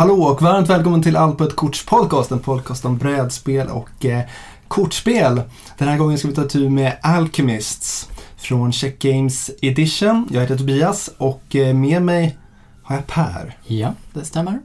Hallå och varmt välkommen till Allt på ett korts podcast, en podcast om brädspel och eh, kortspel. Den här gången ska vi ta tur med Alchemists från Check Games Edition. Jag heter Tobias och eh, med mig har jag Per. Ja, det stämmer.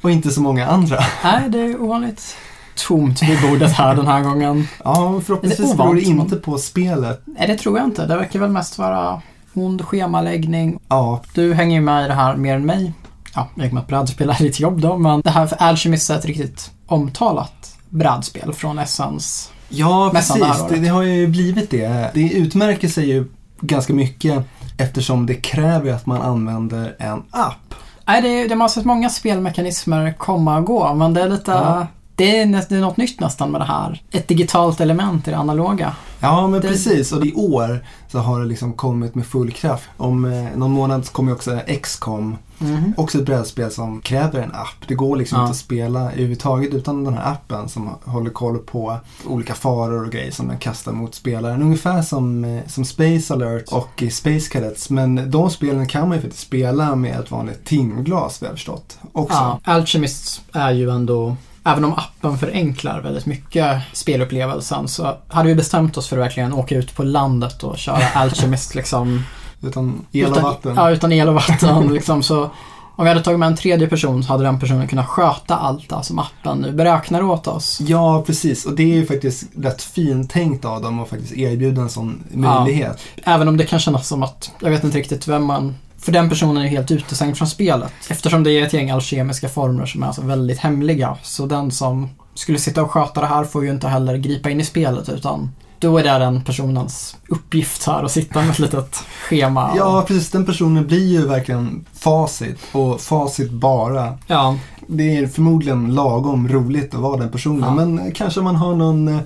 Och inte så många andra. Nej, det är ovanligt tomt vid bordet här den här gången. Ja, förhoppningsvis beror det inte på spelet. Nej, det tror jag inte. Det verkar väl mest vara ond schemaläggning. Ja. Du hänger ju med i det här mer än mig. Ja, jag med att brädspel är ditt jobb då, men det här för Alchemist är ett riktigt omtalat brädspel från Essence. Ja, precis. Det, det, har ju blivit det. Det utmärker sig ju ganska mycket eftersom det kräver att man använder en app. Nej, det, det har sett många spelmekanismer komma och gå, men det är lite... Ja. Det är, det är något nytt nästan med det här. Ett digitalt element i det analoga. Ja, men det... precis. Och i år så har det liksom kommit med full kraft. Om eh, någon månad kommer också XCOM. Mm. Också ett brädspel som kräver en app. Det går liksom ja. inte att spela överhuvudtaget utan den här appen som håller koll på olika faror och grejer som den kastar mot spelaren. Ungefär som, eh, som Space Alert och Space Cadets. Men de spelen kan man ju faktiskt spela med ett vanligt timglas, vi har förstått. Också. Ja, Alchemist är ju ändå Även om appen förenklar väldigt mycket spelupplevelsen så hade vi bestämt oss för att verkligen åka ut på landet och köra Alchemist liksom. Utan el och vatten? Ja, utan el och vatten liksom. Så om vi hade tagit med en tredje person så hade den personen kunnat sköta allt det som appen nu beräknar åt oss. Ja, precis. Och det är ju faktiskt rätt fint tänkt av dem att faktiskt erbjuda en sån möjlighet. Ja, även om det kan kännas som att, jag vet inte riktigt vem man för den personen är helt utestängd från spelet. Eftersom det är ett gäng alkemiska formler som är alltså väldigt hemliga. Så den som skulle sitta och sköta det här får ju inte heller gripa in i spelet utan då är det den personens uppgift här att sitta med ett litet schema. Och... Ja, precis. Den personen blir ju verkligen facit och facit bara. Ja. Det är förmodligen lagom roligt att vara den personen. Ja. Men kanske man har någon eh,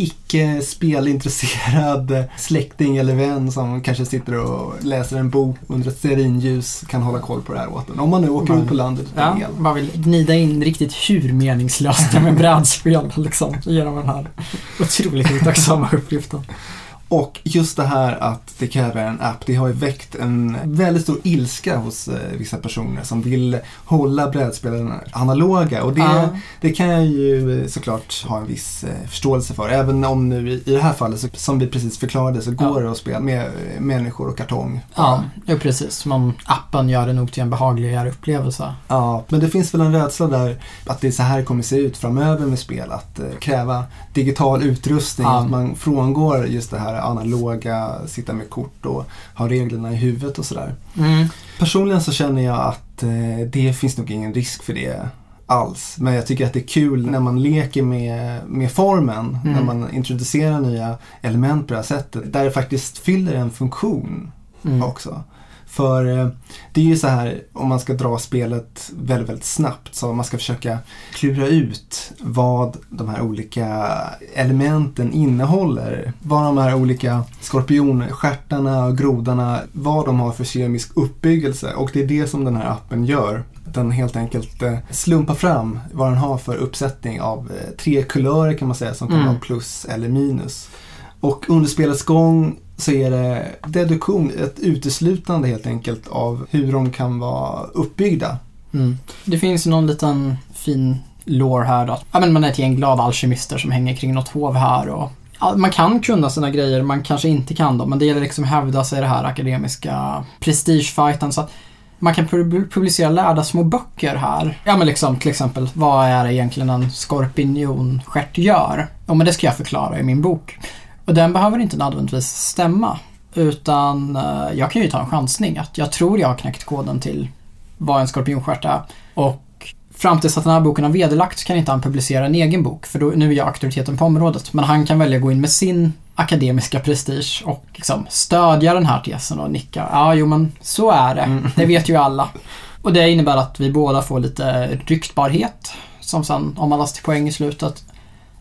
icke spelintresserad släkting eller vän som kanske sitter och läser en bok under ett stearinljus kan hålla koll på det här åt en. Om man nu åker man, ut på landet ja. Man vill gnida in riktigt hur meningslöst med brädspel liksom genom den här otroligt otacksamma uppgiften. Och just det här att det kräver en app, det har ju väckt en väldigt stor ilska hos eh, vissa personer som vill hålla brädspelen analoga. Och det, uh. det kan jag ju såklart ha en viss eh, förståelse för. Även om nu i, det här fallet, så, som vi precis förklarade, så går det att spela med eh, människor och kartong. Ja, ja precis. Men appen gör det nog till en behagligare upplevelse. Ja, men det finns väl en rädsla där att det är så här kommer se ut framöver med spel. Att eh, kräva digital utrustning, uh. att man frångår just det här analoga, sitta med kort och ha reglerna i huvudet och sådär. Mm. Personligen så känner jag att eh, det finns nog ingen risk för det alls. Men jag tycker att det är kul när man leker med, med formen, mm. när man introducerar nya element på det här sättet. Där det faktiskt fyller en funktion mm. också. För eh, det är ju så här om man ska dra spelet väldigt, väldigt snabbt så man ska försöka klura ut vad de här olika elementen innehåller. Vad de här olika skorpionstjärtarna och grodarna, vad de har för kemisk uppbyggelse. Och det är det som den här appen gör. Den helt enkelt eh, slumpar fram vad den har för uppsättning av eh, tre kulörer kan man säga som kan mm. vara plus eller minus. Och under spelets gång så är det deduktion, ett uteslutande helt enkelt av hur de kan vara uppbyggda. Mm. Det finns någon liten fin lore här då. Ja, men man är ett gäng glada alkemister som hänger kring något hov här och ja, man kan kunna sina grejer, man kanske inte kan dem, men det gäller liksom att hävda sig i det här akademiska prestigefighten. Så att man kan publicera lärda små böcker här. Ja men liksom till exempel, vad är det egentligen en skorpionstjärt gör? Ja men det ska jag förklara i min bok. Och den behöver inte nödvändigtvis stämma. Utan eh, jag kan ju ta en chansning att jag tror jag har knäckt koden till vad en skorpionstjärt är. Och fram tills att den här boken har vederlagts kan inte han publicera en egen bok för då, nu är jag auktoriteten på området. Men han kan välja att gå in med sin akademiska prestige och liksom stödja den här tesen och nicka. Ja, jo men så är det. Mm. Det vet ju alla. Och det innebär att vi båda får lite ryktbarhet som sen omvandlas till poäng i slutet.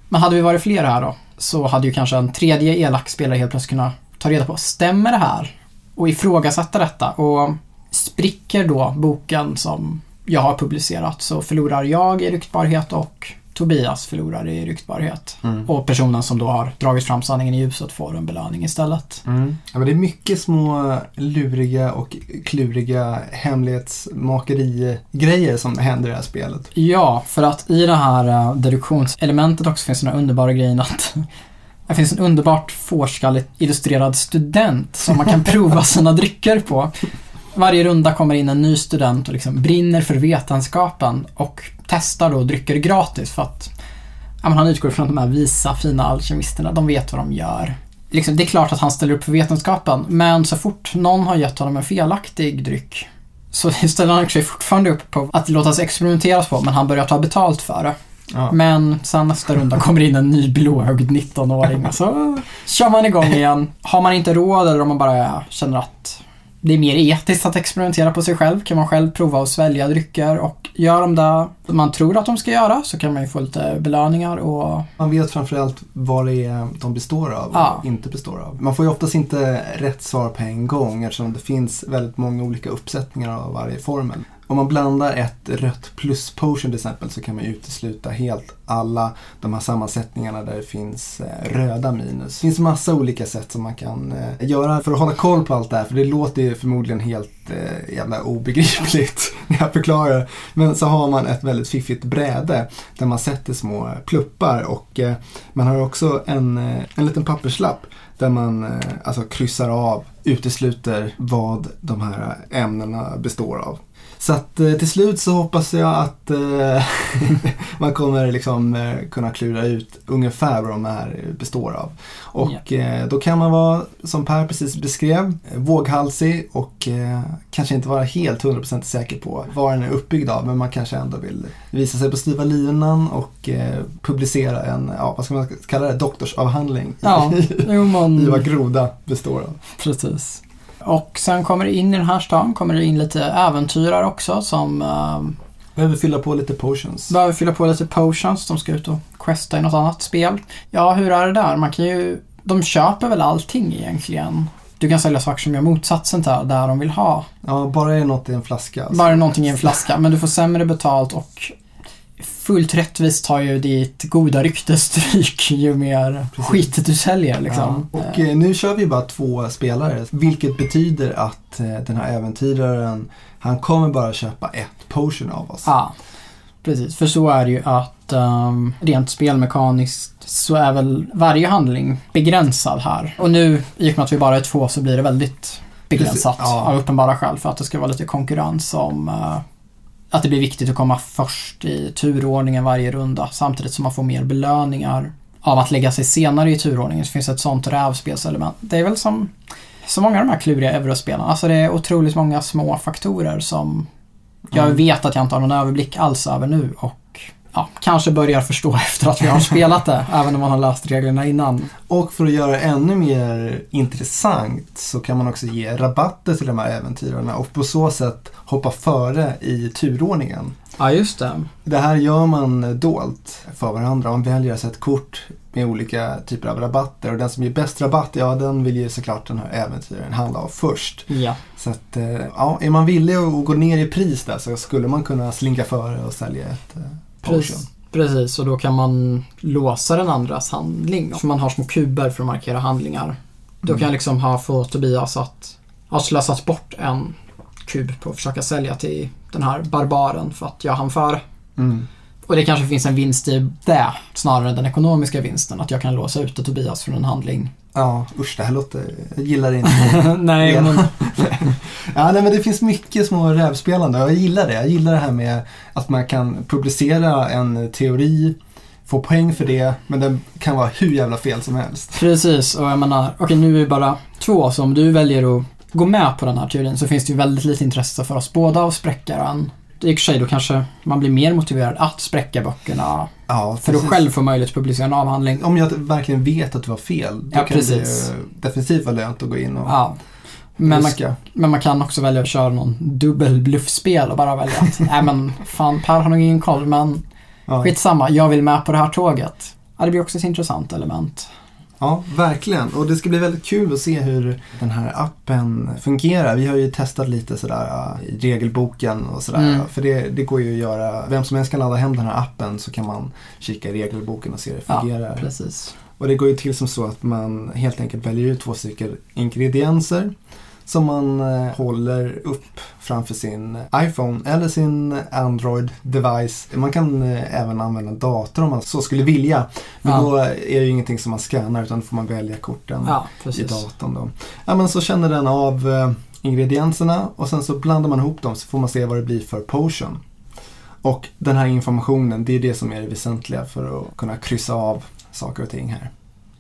Men hade vi varit fler här då så hade ju kanske en tredje elak spelare helt plötsligt kunnat ta reda på, stämmer det här? Och ifrågasätta detta. Och spricker då boken som jag har publicerat så förlorar jag i ryktbarhet och Tobias förlorar i ryktbarhet. Mm. Och personen som då har dragit fram sanningen i ljuset får en belöning istället. Mm. Ja, men det är mycket små luriga och kluriga hemlighetsmakeri-grejer som händer i det här spelet. Ja, för att i det här uh, deduktionselementet också finns den här underbara grejen att det finns en underbart fårskalligt illustrerad student som man kan prova sina drycker på. Varje runda kommer in en ny student och liksom brinner för vetenskapen och testar då drycker gratis för att ja, han utgår från de här visa, fina alkemisterna. De vet vad de gör. Liksom, det är klart att han ställer upp för vetenskapen, men så fort någon har gett honom en felaktig dryck så ställer han sig fortfarande upp på att låta sig experimenteras på, men han börjar ta betalt för det. Ja. Men sen nästa runda kommer in en ny blåögd 19-åring och så kör man igång igen. Har man inte råd eller om man bara känner att det är mer etiskt att experimentera på sig själv kan man själv prova att svälja drycker och gör de det man tror att de ska göra så kan man ju få lite belöningar och Man vet framförallt vad det är de består av och Ja. inte består av. Man får ju oftast inte rätt svar på en gång eftersom det finns väldigt många olika uppsättningar av varje formel. Om man blandar ett rött plus potion till exempel så kan man utesluta helt alla de här sammansättningarna där det finns eh, röda minus. Det finns massa olika sätt som man kan eh, göra för att hålla koll på allt det här för det låter ju förmodligen helt eh, jävla obegripligt när jag förklarar. Men så har man ett väldigt fiffigt bräde där man sätter små pluppar och eh, man har också en, eh, en liten papperslapp där man eh, alltså kryssar av, utesluter vad de här eh, ämnena består av. Så att eh, till slut så hoppas jag att eh, man kommer liksom eh, kunna klura ut ungefär vad de här består av. Och eh, då kan man vara, som Per precis beskrev, våghalsig och kanske inte vara helt 100% säker på vad den är uppbyggd av. Men man kanske ändå vill visa sig på styva linan och publicera en, ja vad ska man kalla det, doktorsavhandling ja, i, man... i vad groda består av. Precis. Och sen kommer det in i den här stan kommer det in lite äventyrare också som eh, Behöver fylla på lite potions. behöver fylla på lite potions. De ska ut och questa i något annat spel. Ja, hur är det där? Man kan ju... De köper väl allting egentligen. Du kan sälja saker som gör motsatsen till där de vill ha. Ja, bara är något i en flaska. Alltså. Bara någonting i en flaska, men du får sämre betalt och fullt rättvist tar ju ditt goda rykte stryk ju mer Precis. skit du säljer liksom. Ja, och eh, nu kör vi bara två spelare, vilket betyder att eh, den här äventyraren, han kommer bara köpa ett potion av oss. Ja, precis. För så är det ju att um, rent spelmekaniskt så är väl varje handling begränsad här. Och nu, i och med att vi bara är två, så blir det väldigt begränsat Precis, ja. av uppenbara skäl för att det ska vara lite konkurrens om uh, att det blir viktigt att komma först i turordningen varje runda samtidigt som man får mer belöningar av att lägga sig senare i turordningen. Så finns ett sånt rävspelselement. Det är väl som så många av de här kluriga eurospelen. Alltså det är otroligt många små faktorer som jag Mm. vet att jag inte har någon överblick alls över nu och ja, kanske börjar förstå efter att vi har spelat det, även om man har läst reglerna innan. Och för att göra det ännu mer intressant så kan man också ge rabatter till de här äventyrarna och på så sätt hoppa före i turordningen. Ja, just det. Det här gör man dolt för varandra. Man väljer alltså ett kort med olika typer av rabatter och den som ger bäst rabatt, ja den vill ju såklart den här äventyraren handla av först. Ja. Så att, eh, ja, är man villig att gå ner i pris där så skulle man kunna slinka före och sälja ett eh, potion. Precis. Och då kan man låsa den andras handling. För man har små kuber för att markera handlingar. Då kan jag liksom ha få Tobias att ha slösat bort en kub på att försöka sälja till den här barbaren för att jag hann före. Mm. Och det kanske finns en vinst i det snarare än den ekonomiska vinsten. Att jag kan låsa ute Tobias från en handling. Ja, usch det här låter... Jag gillar det inte. Nej, men ja, nej, men det finns mycket små rävspelande och jag gillar det. Jag gillar det här med att man kan publicera en teori, få poäng för det, men den kan vara hur jävla fel som helst. Precis, och jag menar, okej nu är vi bara två, så om du väljer att gå med på den här teorin så finns det ju väldigt lite intresse för oss båda att spräcka den. I och för sig, då kanske man blir mer motiverad att spräcka böckerna Ja, för precis. själv få möjlighet att publicera en avhandling. Om jag verkligen vet att det var fel, då Ja, kan precis. det definitivt vara lönt att gå in och Ja. Men man, men man kan också välja att köra någon dubbelbluffspel och bara välja att, nej men fan Per har nog ingen koll men Ja. skitsamma, jag vill med på det här tåget. Ja, det blir också ett intressant element. Ja, verkligen. Och det ska bli väldigt kul att se hur den här appen fungerar. Vi har ju testat lite sådär i regelboken och sådär. Mm. För det, det går ju att göra, vem som helst kan ladda hem den här appen så kan man kika i regelboken och se hur det fungerar. Ja, precis. Och det går ju till som så att man helt enkelt väljer ut två stycken ingredienser som man eh, håller upp framför sin iPhone eller sin Android-device. Man kan eh, även använda dator om man så skulle vilja. Men ja. då är det ju ingenting som man scannar utan då får man välja korten ja, i datorn. Då. Ja, men så känner den av eh, ingredienserna och sen så blandar man ihop dem så får man se vad det blir för potion. Och den här informationen, det är det som är det väsentliga för att kunna kryssa av saker och ting här.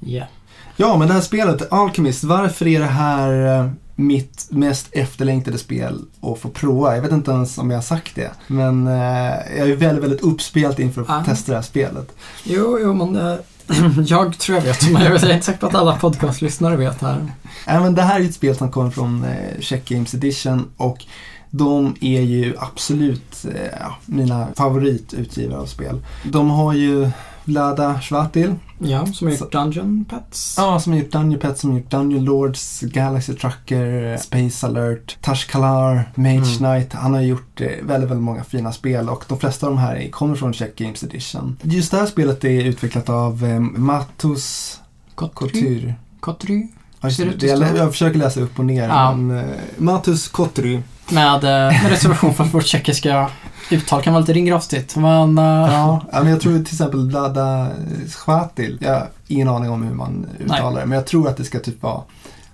Yeah. Ja, men det här spelet, Alchemist, varför är det här mitt mest efterlängtade spel att få prova. Jag vet inte ens om jag har sagt det. Men eh, jag är väldigt, väldigt uppspelt inför att ah. testa det här spelet. Jo, jo men eh, jag tror jag vet, men jag är inte säker på att alla podcastlyssnare vet här. Nej, men det här är ett spel som kommer från eh, Check Games Edition och de är ju absolut eh, mina favoritutgivare av spel. De har ju Vlada Schvatil. Ja, som har gjort Dungeon Pets. Ja, som har gjort Dungeon Pets, som har gjort Dungeon Lords, Galaxy Trucker, Space Alert, Tash Kalar, Mage mm. Knight. Han har gjort eh, väldigt, väldigt många fina spel och de flesta av de här kommer från Check Games Edition. Just det här spelet är utvecklat av eh, Matus Couture. Couture? Ja, jag, jag försöker läsa upp och ner. Ja. Men, eh, Matus Kotry. Med, eh, med reservation för att vårt tjeckiska uttal kan vara lite ringrostigt. Men, uh... ja, men jag tror till exempel Vlada Schvatil. Jag har ingen aning om hur man uttalar Nej. det. Men jag tror att det ska typ vara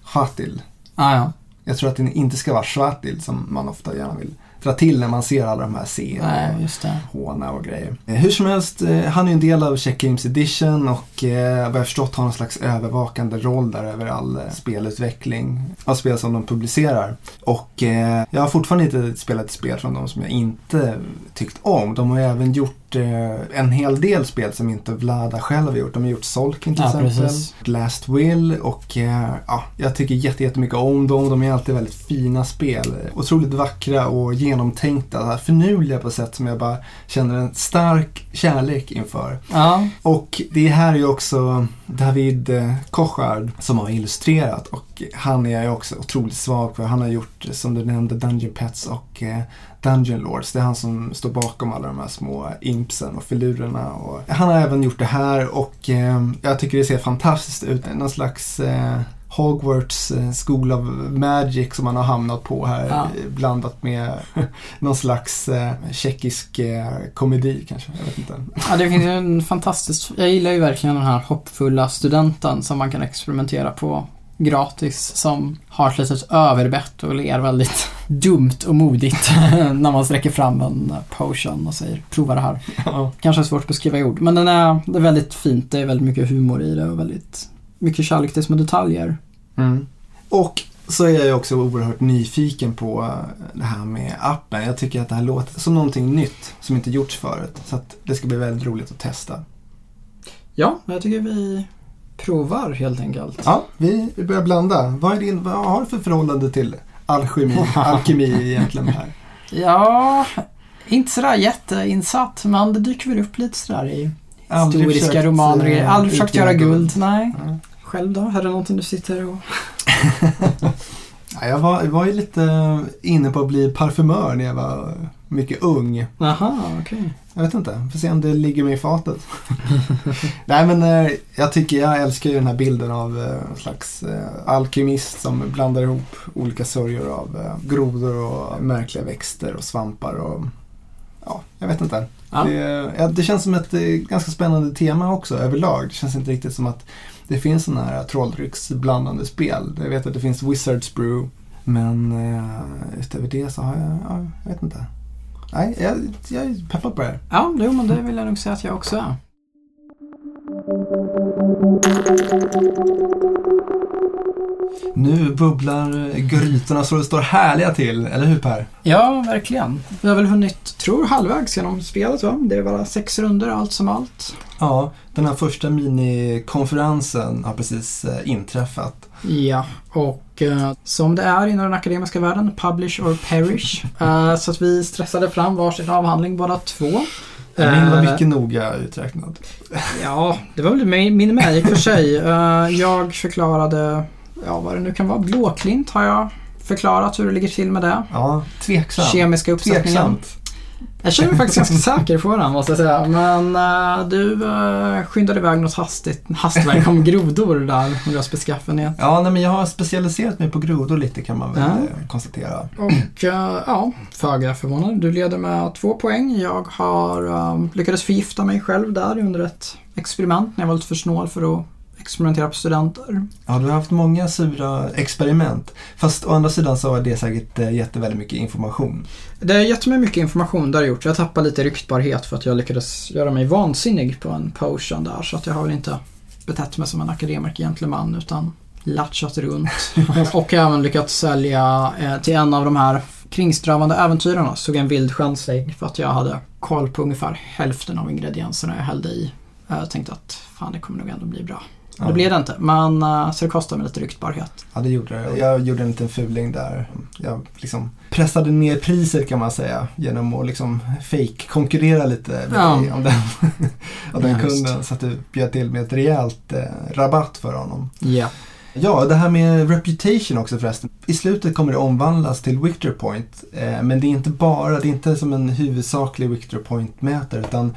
Schvatil. Ah, ja. Jag tror att det inte ska vara Schvatil som man ofta gärna vill dra till när man ser alla de här C och Håna och grejer. Eh, hur som helst, eh, han är ju en del av Check Games Edition och eh, vad jag förstått har någon slags övervakande roll där över all spelutveckling av spel som de publicerar. Och jag har fortfarande inte spelat ett spel från dem som jag inte tyckt om. De har ju även gjort eh, en hel del spel som inte Vlada själv har gjort. De har gjort Solkin till ja, exempel, precis. Last Will och eh, ja, jag tycker jättemycket om dem. De är alltid väldigt fina spel. Otroligt vackra och genomtänkta, finurliga på sätt som jag bara känner en stark kärlek inför. Ja. Och det här är ju också David eh, Kochard som har illustrerat och han är jag också otroligt svag för. Han har gjort, som du nämnde, Dungeon Pets och eh, Dungeon Lords. Det är han som står bakom alla de här små impsen och filurerna. Och han har även gjort det här och eh, jag tycker det ser fantastiskt ut. Någon slags eh, Hogwarts eh, School of Magic som man har hamnat på här ja. blandat med någon slags eh, tjeckisk eh, komedi kanske. Jag vet inte. Ja, det finns en fantastisk... Jag gillar ju verkligen den här hoppfulla studenten som man kan experimentera på gratis som har ett litet överbett och ler väldigt dumt och modigt när man sträcker fram en potion och säger prova det här. Ja. Kanske är svårt att beskriva i ord men den är, det är väldigt fint, det är väldigt mycket humor i det och väldigt mycket kärlek till små detaljer. Mm. Och så är jag också oerhört nyfiken på det här med appen. Jag tycker att det här låter som någonting nytt som inte gjorts förut. Så att det ska bli väldigt roligt att testa. Ja, jag tycker vi provar helt enkelt. Ja, vi börjar blanda. Vad, är din, vad har du för förhållande till alkemi, alkemi egentligen här? Ja, inte sådär jätteinsatt men det dyker väl upp lite sådär i historiska försökt, romaner. Jag har aldrig försökt göra guld, nej. Ja. Själv då? Är det någonting du sitter och... jag, var, var ju lite inne på att bli parfymör när jag var mycket ung. Aha, okej. Okay. Jag vet inte, får se om det ligger mig i fatet. Nej men eh, jag tycker, jag älskar ju den här bilden av eh, en slags eh, alkemist som blandar ihop olika sörjor av eh, grodor och märkliga växter och svampar och ja, jag vet inte. Ja. Det, det känns som ett eh, ganska spännande tema också överlag. Det känns inte riktigt som att det finns sådana här trolldrycksblandande spel. Jag vet att det finns Wizards Brew. Men eh, utöver det så har jag, ja, jag vet inte. Nej, jag, jag är peppad på det här. Ja, jo, men det vill jag nog säga att jag också är. Nu bubblar grytorna så det står härliga till, eller hur Per? Ja, verkligen. Vi har väl hunnit, tror halvvägs genom spelet va? Det är bara sex runder allt som allt. Ja, den här första minikonferensen har precis eh, inträffat. Ja, och eh, som det är inom den akademiska världen, publish or perish. Eh, så att vi stressade fram varsin avhandling båda två. Min var Eh, mycket noga uträknad. Ja, det var väl min min med i och för sig. Eh, Jag förklarade, ja vad det nu kan vara, blåklint har jag förklarat hur det ligger till med det. Ja, tveksamt. Kemiska uppsättningen. Tveksamt. Jag känner mig faktiskt ganska säker på den måste jag säga. Men eh, du uh, skyndade iväg något hastigt, hastverk om grodor där och deras beskaffenhet. Ja, nej, men jag har specialiserat mig på grodor lite kan man väl Ja. eh, konstatera. Och eh, ja, föga förvånad. Du leder med två poäng. Jag har um, lyckades förgifta mig själv där under ett experiment när jag var lite för snål för att experimentera på studenter. Ja, du har haft många sura experiment. Fast å andra sidan så har det säkert eh, gett dig väldigt mycket information. Det har gett mig mycket information där gjort. Jag tappade lite ryktbarhet för att jag lyckades göra mig vansinnig på en potion där. Så att jag har väl inte betett mig som en akademiker gentleman utan latchat runt. och även lyckats sälja eh, till en av de här kringströvande äventyrarna. Såg en vild chansägg för att jag hade koll på ungefär hälften av ingredienserna jag hällde i. Jag tänkte att fan det kommer nog ändå bli bra. Ja. Det blev det inte, men eh, så det kostade mig lite ryktbarhet. Ja, det gjorde det. Jag gjorde en liten fuling där. Jag liksom pressade ner priset kan man säga genom att liksom fake-konkurrera lite med Ja. dig om den, om den Ja, just. kunden. Så att du bjöd till med ett rejält eh, rabatt för honom. Ja. Ja, det här med reputation också förresten. I slutet kommer det omvandlas till Victor Point. Eh, men det är inte bara, det är inte som en huvudsaklig Victor Point-mätare utan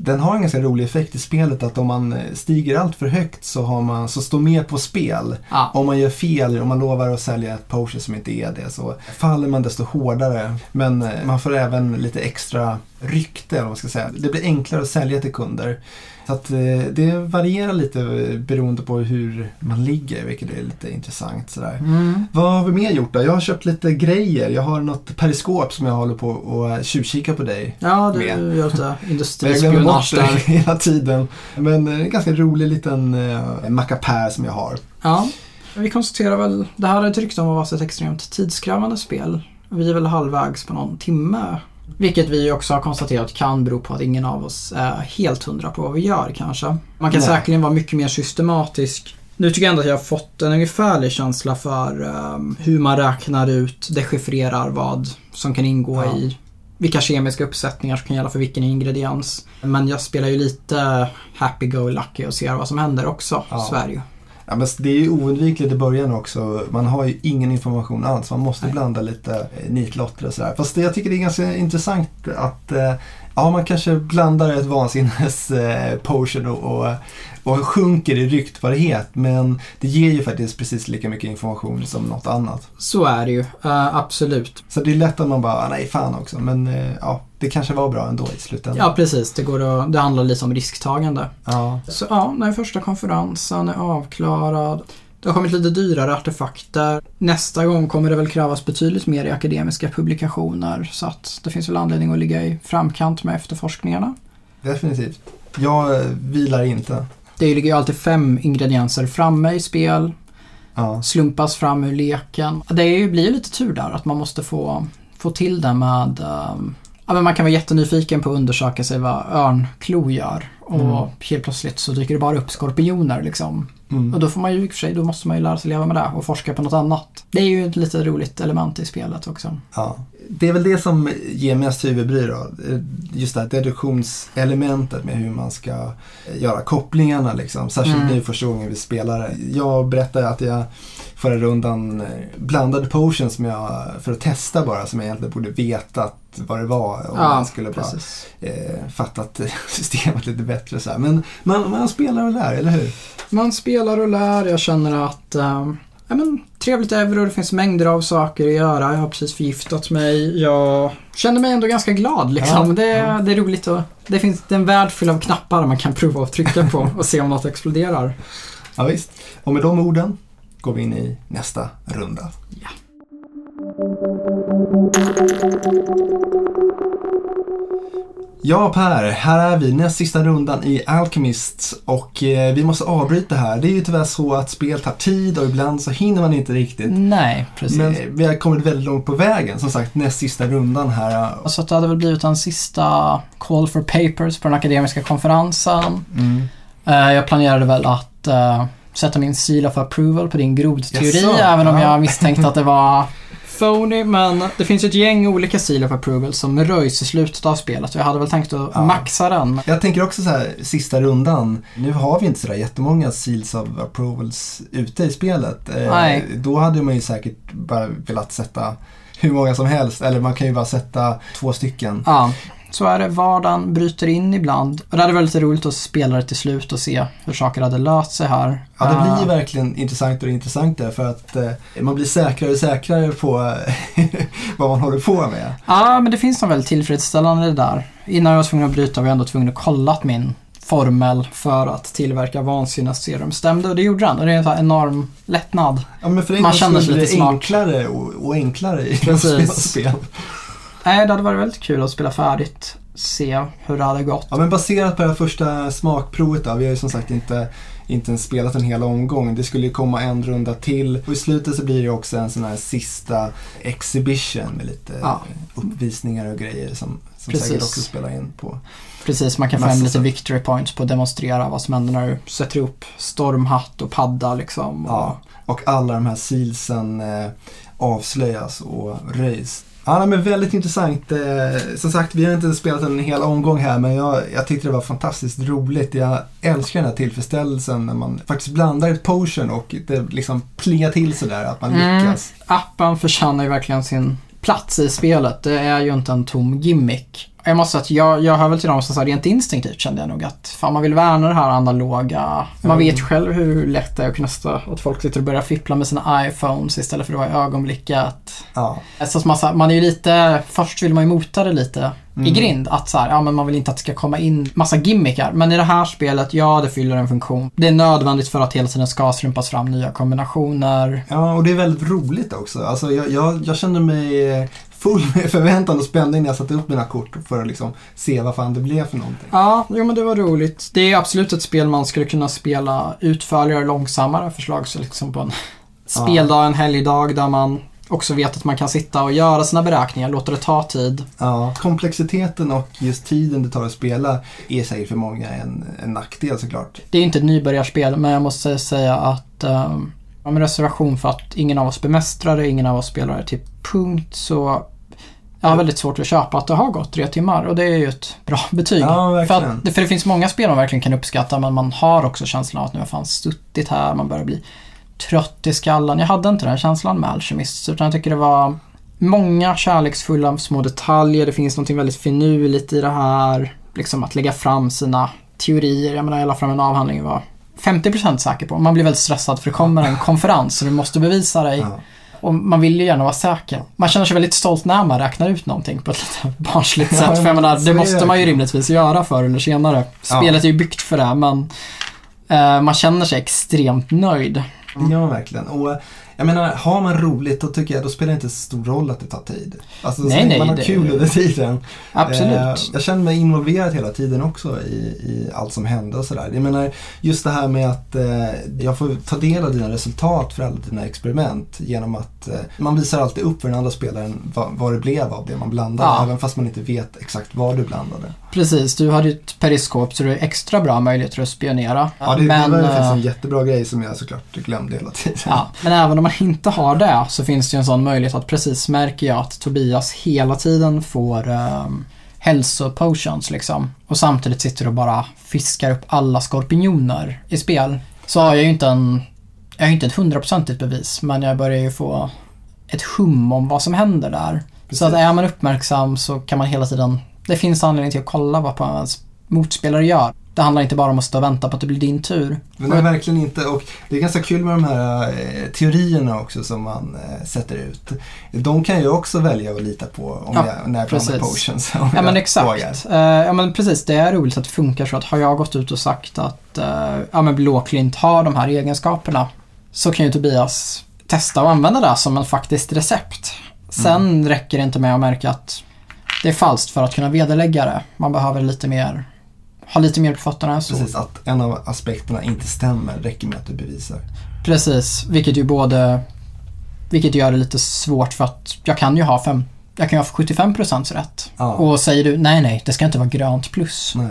den har en ganska rolig effekt i spelet att om man eh, stiger allt för högt så, har man, så står mer på spel. Ja. Om man gör fel, om man lovar att sälja ett potion som inte är det så faller man desto hårdare. Men eh, man får även lite extra rykte, eller vad man ska säga. Det blir enklare att sälja till kunder. Så att eh, det varierar lite eh, beroende på hur man ligger, vilket är lite intressant. Sådär. Mm. Vad har vi mer gjort då? Jag har köpt lite grejer. Jag har något periskop som jag håller på och tjuvkika på dig. Ja, du Med. gör bort industrispionage det där. hela tiden. Men eh, en ganska rolig liten eh, mackapär som jag har. Ja, vi konstaterar väl, det här är ett rykte om att vara ett extremt tidskrävande spel. Vi är väl halvvägs på någon timme. Vilket vi också har konstaterat kan bero på att ingen av oss är helt hundra på vad vi gör kanske. Man kan Nej. säkerligen vara mycket mer systematisk. Nu tycker jag ändå att jag har fått en ungefärlig känsla för ehm, hur man räknar ut, dechiffrerar vad som kan ingå Ja. i vilka kemiska uppsättningar som kan gälla för vilken ingrediens. Men jag spelar ju lite happy-go-lucky och ser vad som händer också. Ja. Ju. Ja, men det är ju oundvikligt i början också. Man har ju ingen information alls. Man måste Nej. blanda lite eh, nitlotter och sådär. Fast det, jag tycker det är ganska intressant att eh, ja, man kanske blandar ett vansinnes eh, potion och, och, och sjunker i ryktbarhet. Men det ger ju faktiskt precis lika mycket information som något annat. Så är det ju, Eh, absolut. Så det är lätt att man bara, "Ah, nej fan också. Men eh, ja, det kanske var bra ändå i slutändan. Ja, precis. Det, går att, det handlar lite om risktagande. Ja. Så ja, när första konferensen är avklarad. Det har kommit lite dyrare artefakter. Nästa gång kommer det väl krävas betydligt mer i akademiska publikationer. Så att det finns väl anledning att ligga i framkant med efterforskningarna. Definitivt. Jag eh, vilar inte. Det ligger ju alltid fem ingredienser framme i spel. Ja. Slumpas fram ur leken. Det blir ju lite tur där att man måste få, få till det med ehm, Ja, men man kan vara jättenyfiken på att undersöka sig vad örnklo gör. Och Mm. helt plötsligt så dyker det bara upp skorpioner liksom. Mm. Och då får man ju i och för sig, då måste man ju lära sig leva med det och forska på något annat. Det är ju ett lite roligt element i spelet också. Ja. Det är väl det som ger mest huvudbry då. Just det här deduktionselementet med hur man ska göra kopplingarna liksom. Särskilt Mm. nu första gången vi spelar det. Jag berättade att jag förra rundan eh, blandade potions som jag, för att testa bara som jag egentligen borde vetat vad det var. Om man skulle bara precis. eh, fattat systemet lite bättre. Så här. Men man, man spelar och lär, eller hur? Man spelar och lär. Jag känner att ja, men, trevligt euro, det finns mängder av saker att göra. Jag har precis förgiftat mig. Jag känner mig ändå ganska glad liksom. Ja, det, ja. det är roligt och det finns det är en värld full av knappar man kan prova att trycka på och se om något exploderar. Ja, visst. Och med de orden går vi in i nästa runda. Ja. Ja Per, här är vi, näst sista rundan i Alchemist och eh, vi måste avbryta här. Det är ju tyvärr så att spel tar tid och ibland så hinner man inte riktigt. Nej, precis. Men vi har kommit väldigt långt på vägen, som sagt näst sista rundan här. Så att det hade väl blivit en sista call for papers på den akademiska konferensen. Mm. Eh, Jag planerade väl att eh, sätta min seal of approval på din grodteori, Jaså? även om Ja. jag misstänkte att det var phony, men det finns ett gäng olika seal of approval som röjs i slutet av spelet och jag hade väl tänkt att ja. maxa den. Jag tänker också så här, sista rundan. Nu har vi inte sådär jättemånga seals of approvals ute i spelet. Eh, Nej. Då hade man ju säkert bara velat sätta hur många som helst, eller man kan ju bara sätta två stycken. Ja. Så är det, vardagen bryter in ibland. Och det hade varit lite roligt att spela det till slut och se hur saker hade löst sig här. Ja, det blir uh, verkligen intressantare och intressantare för att uh, man blir säkrare och säkrare på vad man håller på med. Ja, men det finns något väldigt tillfredsställande där. Innan jag var tvungen att bryta var jag ändå tvungen att kolla att min formel för att tillverka vansinnesserum stämde och det gjorde den. Och det är en sån enorm lättnad. Ja, men för det Man känner sig lite smart. enklare och, och enklare i spel. Nej, det hade varit väldigt kul att spela färdigt. Se hur det hade gått. Ja, men baserat på det här första smakprovet då. Vi har ju som sagt inte, inte ens spelat en hel omgång. Det skulle ju komma en runda till. Och i slutet så blir det också en sån här sista exhibition med lite ja. uppvisningar och grejer som, som säkert också spelar in på. Precis, man kan få hem lite victory points på att demonstrera vad som händer när du sätter upp stormhatt och padda liksom. Och, ja, och alla de här sealsen eh, avslöjas och röjs. Ja, men väldigt intressant. Eh, som sagt, vi har inte spelat en hel omgång här men jag, jag tyckte det var fantastiskt roligt. Jag älskar den här tillfredsställelsen när man faktiskt blandar ett potion och det liksom plingar till sådär att man mm. lyckas. Appen förtjänar ju verkligen sin plats i spelet. Det är ju inte en tom gimmick. Jag måste säga att jag, jag hör väl till dem som sa rent instinktivt kände jag nog att fan man vill värna det här analoga. Man mm. vet själv hur lätt det är att kunna stå, att folk sitter och börjar fippla med sina iPhones istället för att vara i ögonblicket. Ja. Så man, man är ju lite, först vill man ju mota det lite mm. i grind. Att så här, ja men man vill inte att det ska komma in massa gimmickar. Men i det här spelet, ja det fyller en funktion. Det är nödvändigt för att hela tiden ska strumpas fram nya kombinationer. Ja, och det är väldigt roligt också. Alltså jag, jag, jag känner mig full med förväntan och spänning när jag satte upp mina kort för att liksom se vad fan det blev för någonting. Ja, jo men det var roligt. Det är absolut ett spel man skulle kunna spela utförligare, långsammare förslagsvis liksom på en speldag, en helgdag där man också vet att man kan sitta och göra sina beräkningar, låter det ta tid. Ja, komplexiteten och just tiden det tar att spela är säkert för många en, en nackdel såklart. Det är inte ett nybörjarspel, men jag måste säga att um, med reservation för att ingen av oss bemästrar det, ingen av oss spelar det till punkt så jag har väldigt svårt att köpa att det har gått tre timmar och det är ju ett bra betyg. Ja, för, att, för det finns många spel man verkligen kan uppskatta men man har också känslan av att nu har fan suttit här, man börjar bli trött i skallen. Jag hade inte den känslan med Alchemist utan jag tycker det var många kärleksfulla små detaljer. Det finns något väldigt finurligt i det här. Liksom att lägga fram sina teorier. Jag menar jag la fram en avhandling var 50% säker på. Man blir väldigt stressad för det kommer en konferens och du måste bevisa dig. Ja. Och man vill ju gärna vara säker. Man känner sig väldigt stolt när man räknar ut någonting på ett lite barnsligt sätt. Ja, för jag menar, det måste man ju rimligtvis göra förr eller senare. Spelet ja. är ju byggt för det men eh, man känner sig extremt nöjd. Man verkligen. Och jag menar, har man roligt då tycker jag då spelar det inte så stor roll att det tar tid. Alltså nej, nej, man har det... kul under tiden. Absolut. Eh, jag känner mig involverad hela tiden också i, i allt som hände och sådär. Jag menar, just det här med att eh, jag får ta del av dina resultat för alla dina experiment genom att eh, man visar alltid upp för den andra spelaren vad, vad det blev av det man blandade. Ja. Även fast man inte vet exakt vad du blandade. Precis, du hade ju ett periskop så det är extra bra möjligheter att spionera. Ja, det, men, det var faktiskt en jättebra grej som jag såklart glömde hela tiden. Ja, men även om man inte har det så finns det ju en sån möjlighet att precis märker jag att Tobias hela tiden får um, hälsopotions liksom. Och samtidigt sitter och bara fiskar upp alla skorpioner i spel. Så har jag ju inte en, jag har inte ett hundraprocentigt bevis men jag börjar ju få ett hum om vad som händer där. Precis. Så att är man uppmärksam så kan man hela tiden det finns anledning till att kolla vad ens motspelare gör. Det handlar inte bara om att stå och vänta på att det blir din tur. Men nej, verkligen inte. Och det är ganska kul med de här eh, teorierna också som man eh, sätter ut. De kan jag också välja att lita på om ja, jag, när jag blandar potions. ja men exakt. Uh, ja men precis, det är roligt att det funkar så att har jag gått ut och sagt att uh, ja, men blåklint har de här egenskaperna så kan ju Tobias testa att använda det som en faktiskt recept. Sen mm. räcker det inte med att märka att det är falskt för att kunna vederlägga det. Man behöver lite mer, ha lite mer på fötterna än så. Precis, att en av aspekterna inte stämmer räcker med att du bevisar. Precis, vilket ju både vilket gör det lite svårt för att jag kan ju ha jag kan ju ha 75% rätt. Ja. Och säger du nej, nej, det ska inte vara grönt plus. Nej.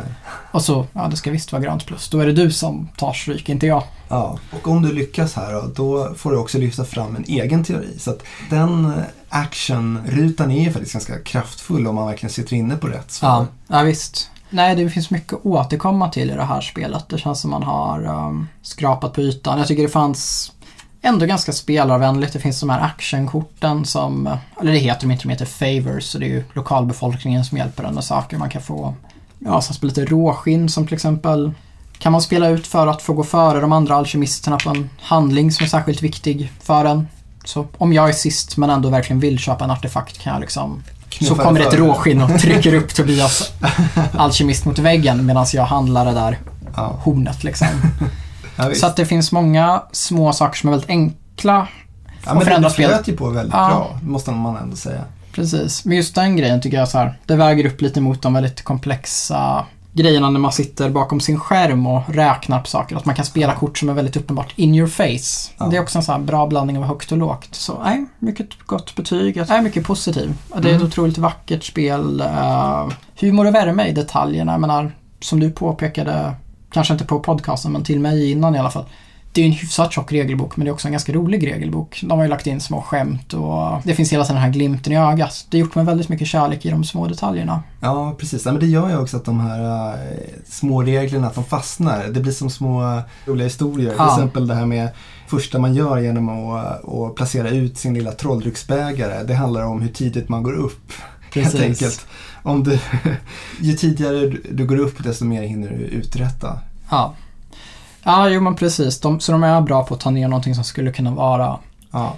Och så, ja det ska visst vara grönt plus. Då är det du som tar stryk, inte jag. Ja, och om du lyckas här då, då får du också lyfta fram en egen teori. Så att den eh, actionrutan är ju faktiskt ganska kraftfull om man verkligen sitter inne på rätt svar. Ja, ja visst. Nej, det finns mycket att återkomma till i det här spelet. Det känns som man har um, skrapat på ytan. Jag tycker det fanns ändå ganska spelarvänligt. Det finns de här actionkorten som, eller det heter de inte, de heter favors. Så det är ju lokalbefolkningen som hjälper en med saker. Man kan få, ja, som lite råskinn som till exempel kan man spela ut för att få gå före de andra alkemisterna på en handling som är särskilt viktig för en. Så om jag är sist men ändå verkligen vill köpa en artefakt kan jag liksom så kommer ett före. råskinn och trycker upp Tobias alkemist mot väggen medan jag handlar det där Ja, hornet liksom. Ja. Så att det finns många små saker som är väldigt enkla. ja, men förändra det flöt ju på väldigt Ja. bra, måste man ändå säga. Precis. Men just den grejen tycker jag så här, det väger upp lite mot de väldigt komplexa grejerna när man sitter bakom sin skärm och räknar på saker. Att man kan spela kort som är väldigt uppenbart in your face. Ja. Det är också en sån här bra blandning av högt och lågt. Så nej, mycket gott betyg. Jag är mycket positiv. Det är ett Mm. otroligt vackert spel. Uh, humor och värme i detaljerna. Jag menar, som du påpekade, kanske inte på podcasten men till mig innan i alla fall. Det är ju en hyfsat tjock regelbok men det är också en ganska rolig regelbok. De har ju lagt in små skämt och det finns hela tiden den här glimten i ögat. Det är gjort med väldigt mycket kärlek i de små detaljerna. Ja, precis. Ja, men det gör ju också att de här eh, små reglerna, att de fastnar. Det blir som små roliga historier. Ja. Till exempel det här med första man gör genom att, att placera ut sin lilla trolldrycksbägare. Det handlar om hur tidigt man går upp. Helt Precis. enkelt. Om du, ju tidigare du, går upp desto mer hinner du uträtta. Ja. Ja, jo men precis. De, så de är bra på att ta ner någonting som skulle kunna vara Ja,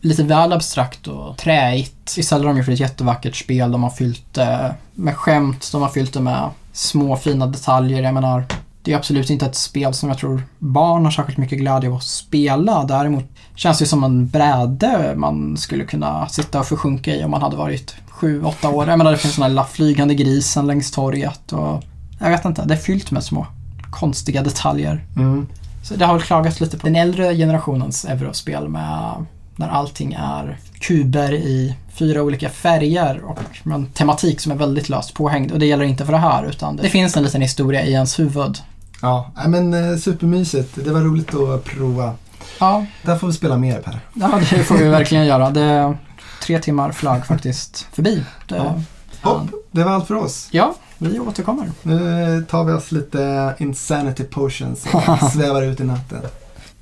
lite väl abstrakt och träigt. Istället har de gjort ett jättevackert spel. De har fyllt det med skämt, de har fyllt det med små fina detaljer. Jag menar, det är absolut inte ett spel som jag tror barn har särskilt mycket glädje av att spela. Däremot känns det som en bräde man skulle kunna sitta och försjunka i om man hade varit sju, åtta år. Jag menar, det finns den här lilla flygande grisen längs torget och jag vet inte, det är fyllt med små konstiga detaljer. mm. Så det har väl klagats lite på den äldre generationens eurospel med när allting är kuber i fyra olika färger och en tematik som är väldigt löst påhängd. Och det gäller inte för det här utan det finns en liten historia i ens huvud. ja. Men eh, supermysigt. Det var roligt att prova. Ja, Där får vi spela mer Per. ja det får vi verkligen göra. Det tre timmar flög faktiskt förbi. Det, Ja. Hopp, det var allt för oss. ja, vi återkommer. Nu tar vi oss lite Insanity Potions och svävar ut i natten.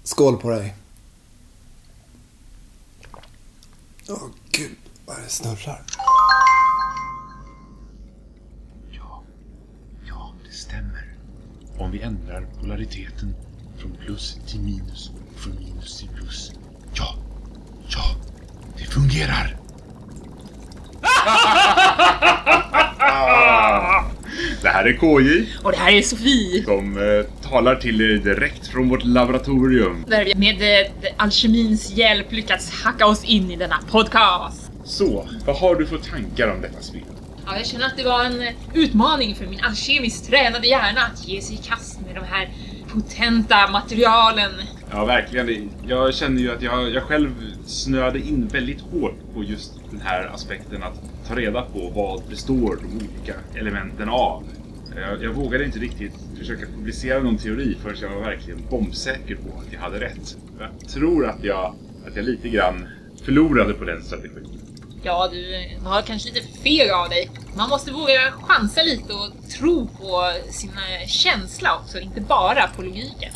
Skål på dig. Åh gud, vad det snurrar. Ja, ja, det stämmer. Om vi ändrar polariteten från plus till minus och från minus till plus. Ja, ja, det fungerar. Det här är KJ Och det här är Sofie. som eh, talar till er direkt från vårt laboratorium. Där vi med eh, alkemins hjälp lyckats hacka oss in i denna podcast. Så, vad har du för tankar om detta spel? Ja, jag känner att det var en eh, utmaning för min alkemiskt tränade hjärna att ge sig i kast med de här potenta materialen. Ja, verkligen. Jag känner ju att jag, jag själv snöade in väldigt hårt på just den här aspekten att ta reda på vad består de olika elementen av. Jag, jag vågade inte riktigt försöka publicera någon teori förrän jag var verkligen bombsäker på att jag hade rätt. Jag tror att jag, att jag lite grann förlorade på den strategin. Ja, du har kanske lite fel av dig. Man måste våga chansa lite och tro på sin känsla också, inte bara på logiken.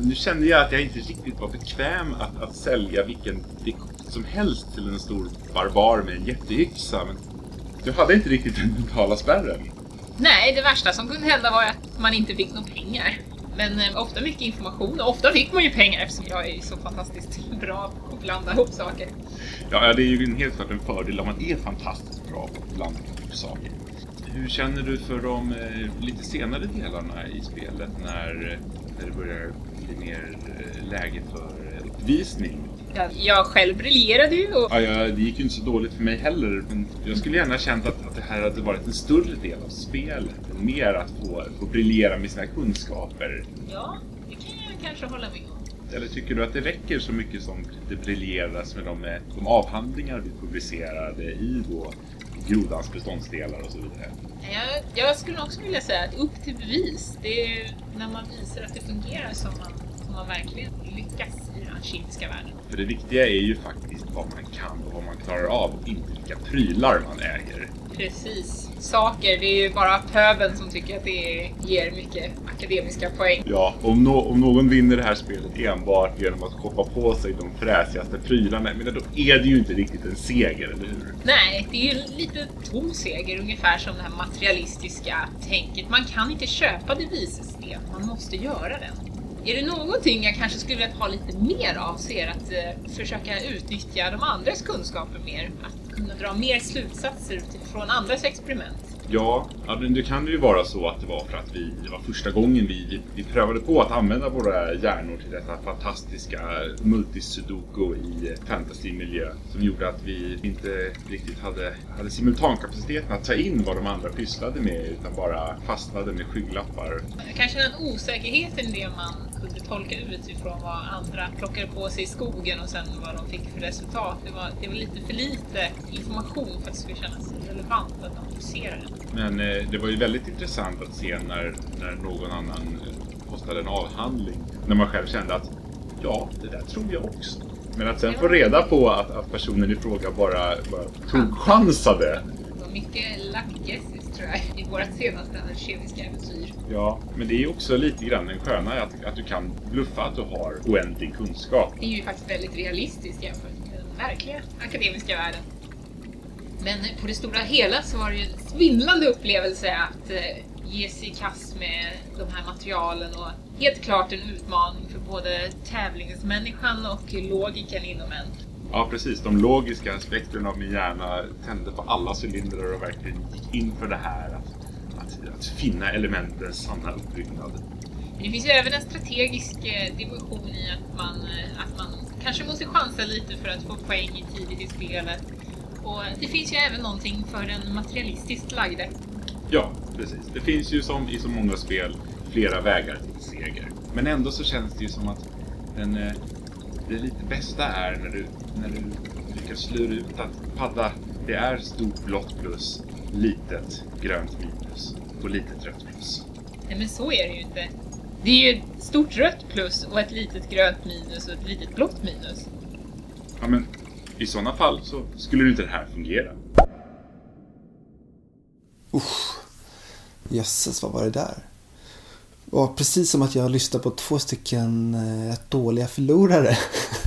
Nu kände jag att jag inte riktigt var bekväm att, att sälja vilken dekokt som helst till en stor barbar med en jätteyxa. Men jag hade inte riktigt den mentala spärren. Nej, det värsta som kunde hända var att man inte fick några pengar. Men eh, ofta mycket information och ofta fick man ju pengar eftersom jag är så fantastiskt bra på att blanda ihop saker. Ja, det är ju en helt klart en fördel om man är fantastiskt bra på att blanda ihop saker. Hur känner du för de eh, lite senare delarna i spelet när, eh, när det börjar bli mer eh, läge för eh, uppvisning? Jag, jag själv briljerade ju och Ja, jag, det gick ju inte så dåligt för mig heller, men jag skulle gärna känt att, att det här hade varit en större del av spelet. Mer att få, få briljera med sina kunskaper. ja, det kan jag kanske hålla med om. Eller tycker du att det räcker så mycket som det briljeras med de, de avhandlingar vi publicerade i då grodans beståndsdelar och så vidare? Jag, jag skulle också vilja säga att upp till bevis. Det är när man visar att det fungerar som man, som man verkligen lyckas kemiska världen. För det viktiga är ju faktiskt vad man kan och vad man klarar av och inte vilka prylar man äger. Precis. Saker, det är ju bara pöben som tycker att det ger mycket akademiska poäng. Ja, om, no om någon vinner det här spelet enbart genom att shoppa på sig de fräsigaste prylarna, men då är det ju inte riktigt en seger, eller hur? Nej, det är ju lite tom seger, ungefär som det här materialistiska tänket. Man kan inte köpa devisesten, man måste göra den. Är det någonting jag kanske skulle vilja ha lite mer av så är det att eh, försöka utnyttja de andras kunskaper mer. Att kunna dra mer slutsatser utifrån andras experiment. Ja, det kan ju vara så att det var för att vi, det var första gången vi, vi prövade på att använda våra hjärnor till detta fantastiska multisudoku i fantasymiljö som gjorde att vi inte riktigt hade, hade simultankapaciteten att ta in vad de andra pysslade med utan bara fastnade med skygglappar. Kanske den osäkerheten i det man kunde tolka ut ifrån vad andra plockade på sig i skogen och sen vad de fick för resultat. Det var, det var lite för lite information för att det skulle kännas relevant att analysera den. Men eh, det var ju väldigt intressant att se när, när någon annan postade en avhandling. När man själv kände att ja, det där tror jag också. Men att sen få reda på att, att personen i fråga bara, bara tog chansade. Det var mycket luck guesses tror jag i vårt senaste kemiska äventyr. Ja, men det är ju också lite grann den sköna att, att du kan bluffa att du har oändlig kunskap. Det är ju faktiskt väldigt realistiskt jämfört med den verkliga akademiska världen. Men på det stora hela så var det ju en svindlande upplevelse att eh, ge sig i kast med de här materialen och helt klart en utmaning för både tävlingsmänniskan och logiken inom en. Ja, precis. De logiska aspekterna av min hjärna tände på alla cylindrar och verkligen gick in för det här att, att, att finna elementens sanna uppbyggnad. Det finns ju även en strategisk eh, dimension i att man, eh, att man kanske måste chansa lite för att få poäng tidigt i spelet och det finns ju även någonting för den materialistiskt lagde. Ja, precis. Det finns ju som i så många spel flera vägar till seger. Men ändå så känns det ju som att den, eh, det lite bästa är när du, när du lyckas slura ut att padda, det är stort blått plus, litet grönt minus och litet rött plus. Nej men så är det ju inte. Det är ju ett stort rött plus och ett litet grönt minus och ett litet blått minus. Ja men i sådana fall så skulle inte det här fungera. Usch. Jösses, vad var det där? Och precis som att jag lyssnade på två stycken eh, dåliga förlorare.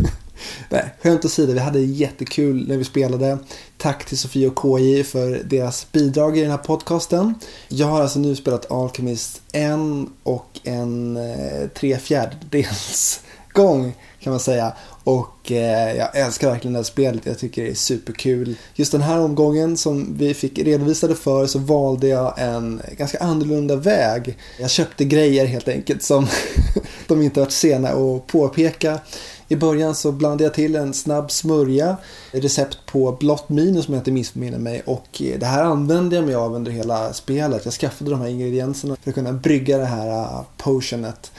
Nej, skämt åsido, vi hade jättekul när vi spelade. Tack till Sofie och KJ för deras bidrag i den här podcasten. Jag har alltså nu spelat Alchemist en och en eh, tre fjärdedels gång kan man säga. Och eh, jag älskar verkligen det här spelet. Jag tycker det är superkul. Just den här omgången som vi fick redovisade för så valde jag en ganska annorlunda väg. Jag köpte grejer helt enkelt som de inte varit sena att påpeka. I början så blandade jag till en snabb smörja, recept på blått minus om jag inte missminner mig och eh, det här använde jag mig av under hela spelet. Jag skaffade de här ingredienserna för att kunna brygga det här eh, potionet.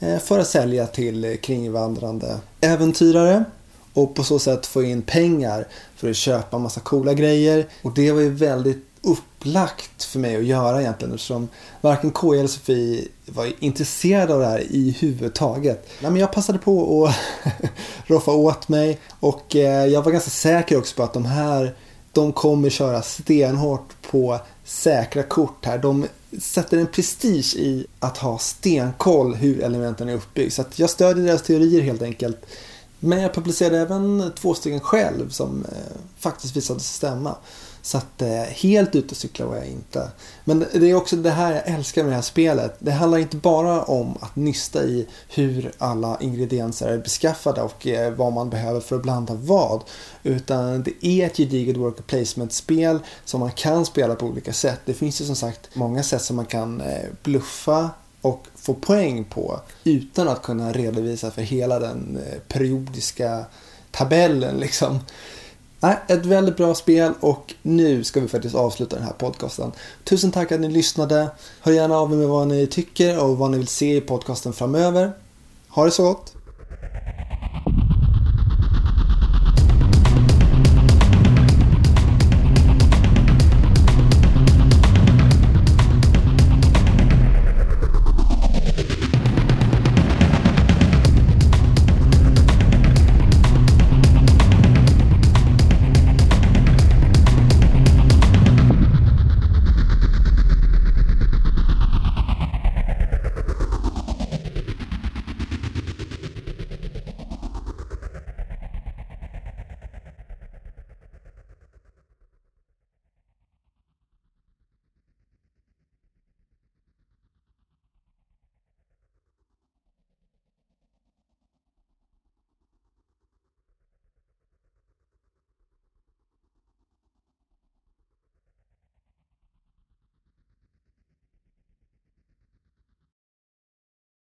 Eh, för att sälja till kringvandrande äventyrare och på så sätt få in pengar för att köpa massa coola grejer. Och det var ju väldigt upplagt för mig att göra egentligen eftersom varken KI eller Sofie var intresserade av det här i huvudtaget. Nej, men jag passade på att roffa åt mig och eh, jag var ganska säker också på att de här de kommer köra stenhårt på säkra kort här. De sätter en prestige i att ha stenkoll hur elementen är uppbyggda. Så jag stödjer deras teorier helt enkelt. Men jag publicerade även två stycken själv som eh, faktiskt visade sig stämma. Så att eh, helt ute och cykla var jag inte. Men det är också det här jag älskar med det här spelet. Det handlar inte bara om att nysta i hur alla ingredienser är beskaffade och eh, vad man behöver för att blanda vad. Utan det är ett gediget worker placement-spel som man kan spela på olika sätt. Det finns ju som sagt många sätt som man kan eh, bluffa och få poäng på utan att kunna redovisa för hela den eh, periodiska tabellen liksom. Nej, ett väldigt bra spel och nu ska vi faktiskt avsluta den här podcasten. Tusen tack att ni lyssnade. Hör gärna av er med vad ni tycker och vad ni vill se i podcasten framöver. Ha det så gott!